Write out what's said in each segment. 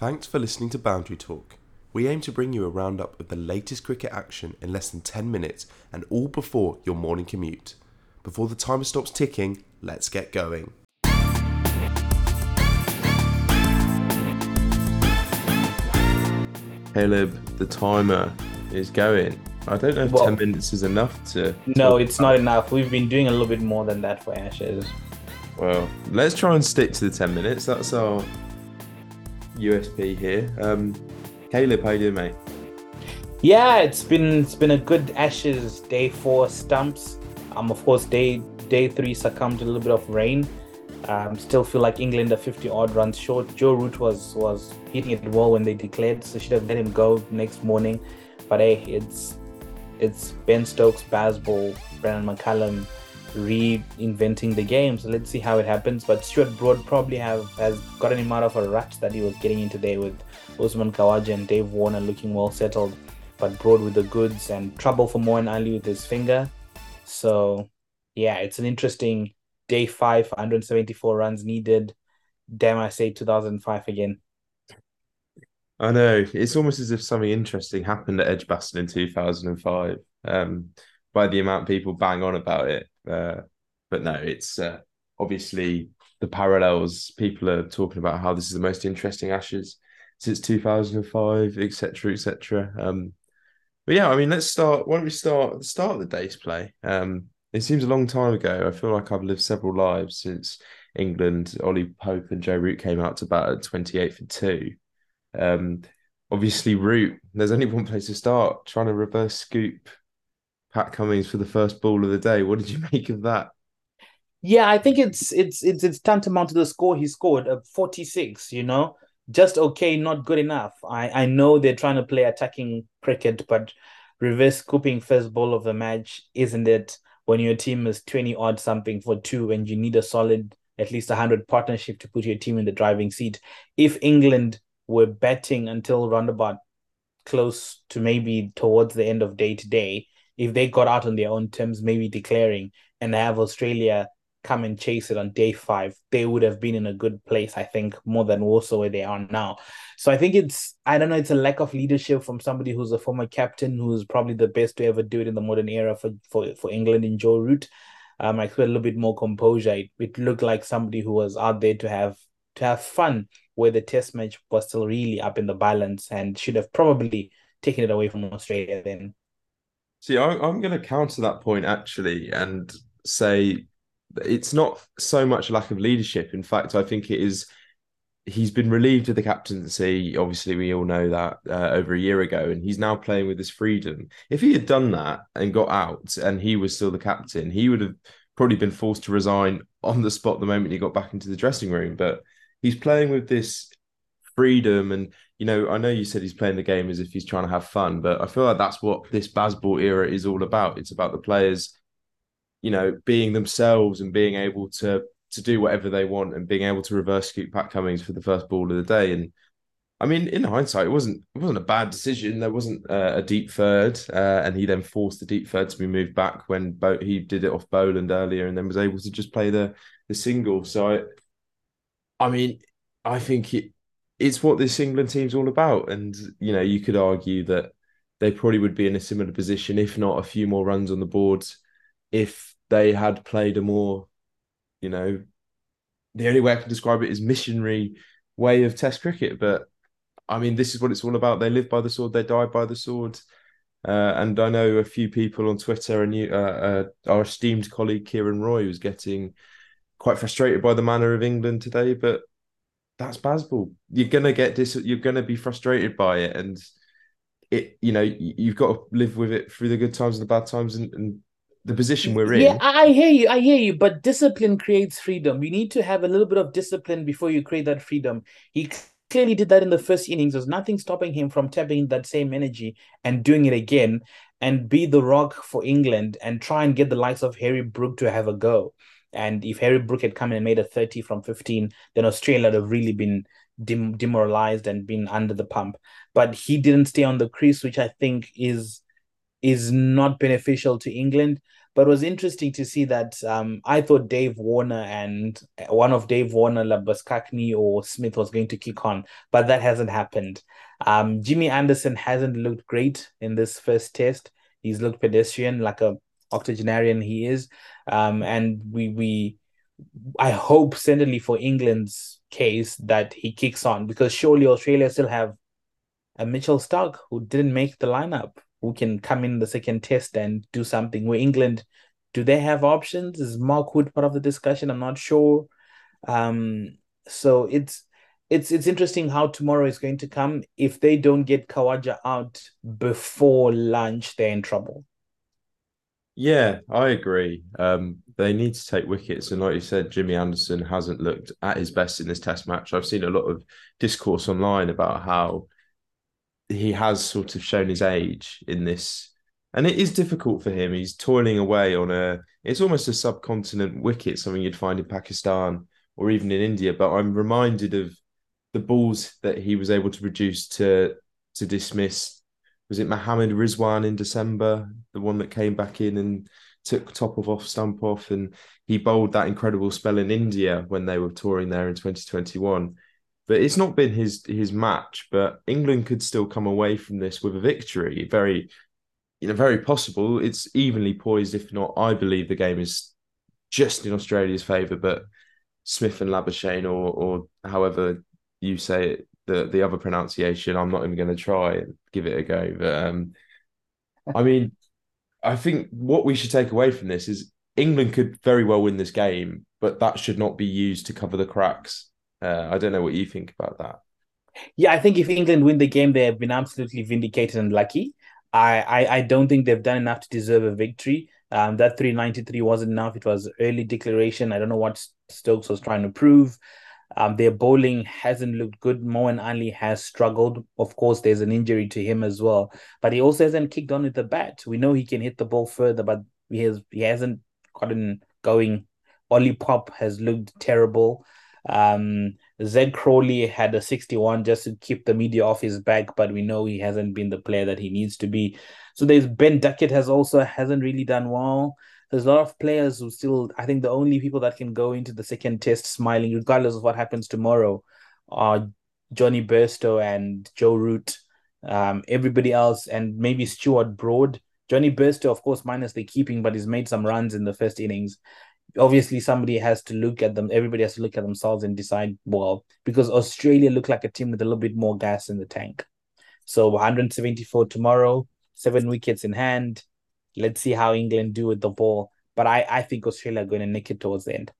Thanks for listening to Boundary Talk. We aim to bring you a roundup of the latest cricket action in less than 10 minutes and all before your morning commute. Before the timer stops ticking, let's get going. Caleb, the timer is going. I don't know if Well- 10 minutes is enough to. No, talk it's not enough. We've been doing a little bit more than that for Ashes. Well, let's try and stick to the 10 minutes. That's our USP here. Um, Caleb, how you doing, mate? Yeah, it's been it's been a good Ashes day four stumps. Um, of course, day day three succumbed to a little bit of rain. Um, still feel like England are 50 odd runs short. Joe Root was was hitting it well when they declared, so should have let him go next morning. But hey, it's it's Ben Stokes, Bazball, Brendon McCullum reinventing the game. So let's see how it happens. But Stuart Broad probably have has gotten him out of a rut that he was getting into there with Usman Khawaja and Dave Warner looking well settled, but Broad with the goods and trouble for Moeen Ali with his finger. So yeah, it's an interesting day five, 174 runs needed. Damn, I say 2005 again. I know. It's almost as if something interesting happened at Edgbaston in 2005 um, by the amount people bang on about it. Uh, but no, it's uh, obviously the parallels. People are talking about how this is the most interesting Ashes since 2005, etc., etc. Um, but yeah, I mean, let's start. Why don't we start the start of the day's play? Um, it seems a long time ago. I feel like I've lived several lives since England, Ollie Pope and Joe Root came out to bat at 28 for two. Um, obviously, Root, there's only one place to start trying to reverse scoop Pat Cummins for the first ball of the day. What did you make of that? Yeah, I think it's it's it's it's tantamount to the score he scored, a 46, you know. Just okay, not good enough. I I know they're trying to play attacking cricket, but reverse scooping first ball of the match, isn't it? When your team is 20 odd something for two and you need a solid at least 100 partnership to put your team in the driving seat. If England were batting until roundabout close to maybe towards the end of day to day, if they got out on their own terms, maybe declaring and have Australia come and chase it on day five, they would have been in a good place, I think, more than also where they are now. So I think it's, I don't know, it's a lack of leadership from somebody who's a former captain, who's probably the best to ever do it in the modern era for for, for England in Joe Root. Um, I expect a little bit more composure. It, it looked like somebody who was out there to have to have fun, where the test match was still really up in the balance and should have probably taken it away from Australia then. See, I, I'm going to counter that point actually and say it's not so much lack of leadership. In fact, I think it is he's been relieved of the captaincy. Obviously, we all know that uh, over a year ago, and he's now playing with his freedom. If he had done that and got out and he was still the captain, he would have probably been forced to resign on the spot the moment he got back into the dressing room. But he's playing with this freedom and you know i know you said he's playing the game as if he's trying to have fun but i feel like that's what this bazball era is all about. It's about the players you know being themselves and being able to to do whatever they want and being able to reverse scoop pat cummins for the first ball of the day. And i mean in hindsight it wasn't it wasn't a bad decision. There wasn't uh, a deep third uh, and he then forced the deep third to be moved back when Bo- he did it off Boland earlier and then was able to just play the the single. So i i mean i think it it's what this England team's all about. And, you know, you could argue that they probably would be in a similar position, if not a few more runs on the board, if they had played a more, you know, the only way I can describe it is missionary way of Test cricket. But I mean, this is what it's all about. They live by the sword, they die by the sword. Uh, and I know a few people on Twitter, and you, uh, uh, our esteemed colleague Kieran Roy was getting quite frustrated by the manner of England today. But that's Bazball. You're gonna get this. You're gonna be frustrated by it, and it. You know, you've got to live with it through the good times and the bad times, and, and the position we're in. Yeah, I I hear you. I hear you. But discipline creates freedom. You need to have a little bit of discipline before you create that freedom. He clearly did that in the first innings. There's nothing stopping him from tapping that same energy and doing it again and be the rock for England and try and get the likes of Harry Brook to have a go. And if Harry Brook had come in and made a 30 from 15, then Australia would have really been dem- demoralized and been under the pump. But he didn't stay on the crease, which I think is is not beneficial to England. But it was interesting to see that um, I thought Dave Warner and one of Dave Warner, Labuschagne or Smith was going to kick on, but that hasn't happened. Um, Jimmy Anderson hasn't looked great in this first test. He's looked pedestrian, like a octogenarian he is. Um, and we we I hope certainly for England's case that he kicks on because surely Australia still have a Mitchell Starc who didn't make the lineup who can come in the second test and do something. Where England, do they have options? Is Mark Wood part of the discussion? I'm not sure. Um, so it's it's it's interesting how tomorrow is going to come. If they don't get Khawaja out before lunch, they're in trouble. Yeah, I agree. Um, they need to take wickets, and like you said, Jimmy Anderson hasn't looked at his best in this Test match. I've seen a lot of discourse online about how he has sort of shown his age in this, and it is difficult for him. He's toiling away on a. It's almost a subcontinent wicket, something you'd find in Pakistan or even in India. But I'm reminded of the balls that he was able to produce to to dismiss. Was it Mohammad Rizwan in December, the one that came back in and took top of off stump off, and he bowled that incredible spell in India when they were touring there in 2021 but it's not been his his match. But England could still come away from this with a victory. Very, you know, very possible. It's evenly poised, if not. I believe the game is just in Australia's favour, but Smith and Labuschagne, or or however you say it, the the other pronunciation, I'm not even going to try and give it a go. But um, I mean, I think what we should take away from this is England could very well win this game, but that should not be used to cover the cracks uh, I don't know what you think about that. Yeah, I think if England win the game, they have been absolutely vindicated and lucky. I, I, I don't think they've done enough to deserve a victory. Um, that 393 wasn't enough. It was early declaration. I don't know what Stokes was trying to prove. Um, their bowling hasn't looked good. Moeen Ali has struggled. Of course, there's an injury to him as well, but he also hasn't kicked on with the bat. We know he can hit the ball further, but he has he hasn't gotten going. Ollie Pope has looked terrible. Um, Zak Crawley had a 61 just to keep the media off his back, but we know he hasn't been the player that he needs to be. So there's Ben Duckett has also hasn't really done well. There's a lot of players who still, I think the only people that can go into the second test smiling, regardless of what happens tomorrow, are Jonny Bairstow and Joe Root. Um, everybody else, and maybe Stuart Broad. Jonny Bairstow, of course, minus the keeping, but he's made some runs in the first innings obviously somebody has to look at them everybody has to look at themselves and decide well because australia look like a team with a little bit more gas in the tank so 174 tomorrow seven wickets in hand let's see how england do with the ball but i i think australia are going to nick it towards the end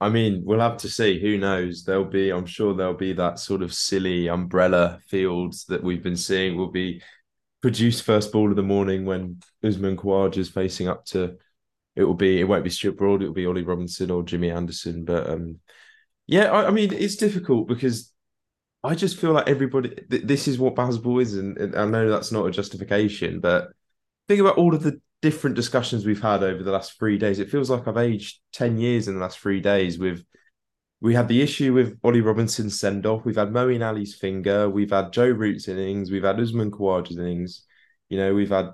I mean, we'll have to see. Who knows? There'll be, I'm sure there'll be that sort of silly umbrella fields that we've been seeing will be produced first ball of the morning when Usman Khawaja is facing up to it will be it won't be Stuart Broad, it will be Ollie Robinson or Jimmy Anderson. But um, yeah, I, I, mean it's difficult because I just feel like everybody th- this is what Bazball is, and, and, I know that's not a justification, but think about all of the different discussions we've had over the last three days. It feels like I've aged ten years in the last three days. With we had the issue with Ollie Robinson's send off, we've had Moeen Ali's finger, we've had Joe Root's innings, we've had Usman Khawaja's innings. You know, we've had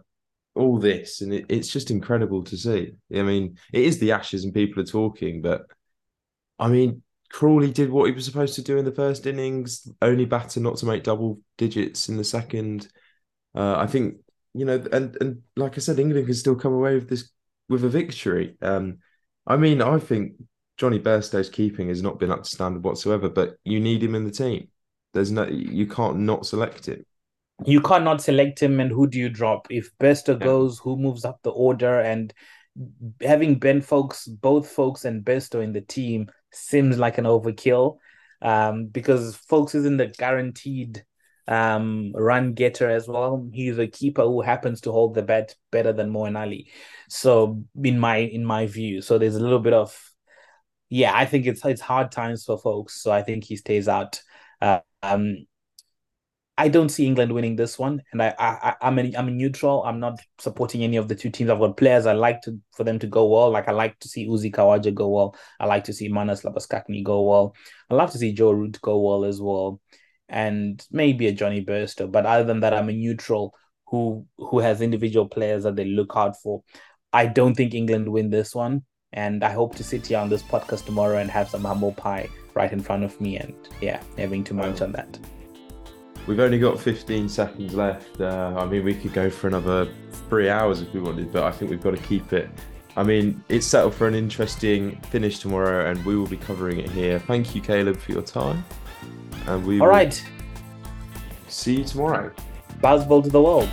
all this, and it, it's just incredible to see. I mean, it is the Ashes, and people are talking, but I mean, Crawley did what he was supposed to do in the first innings, only batter not to make double digits in the second. Uh, I think you know, and and like I said, England can still come away with this with a victory. Um, I mean, I think Jonny Bairstow's keeping has not been up to standard whatsoever, but you need him in the team. There's no, you can't not select him you cannot select him and who do you drop if Bairstow yeah. goes who moves up the order and having Ben Foakes, both Foakes and Bairstow in the team seems like an overkill um, because Folks isn't the guaranteed um, run getter as well he's a keeper who happens to hold the bat better than Moeen Ali so in my in my view so there's a little bit of yeah I think it's it's hard times for Foakes. so I think he stays out uh, um, I don't see England winning this one, and I, I I'm a, I'm a neutral. I'm not supporting any of the two teams. I've got players I like to for them to go well. Like I like to see Uzi Khawaja go well. I like to see Marnus Labuschagne go well. I love to see Joe Root go well as well, and maybe a Jonny Bairstow. But other than that, I'm a neutral who who has individual players that they look out for. I don't think England win this one. And I hope to sit here on this podcast tomorrow and have some humble pie right in front of me and yeah, having to munch on that. We've only got 15 seconds left. Uh, I mean, we could go for another three hours if we wanted, but I think we've got to keep it. I mean, it's settled for an interesting finish tomorrow, and we will be covering it here. Thank you, Caleb, for your time. And we All right. See you tomorrow. Bazball to the world.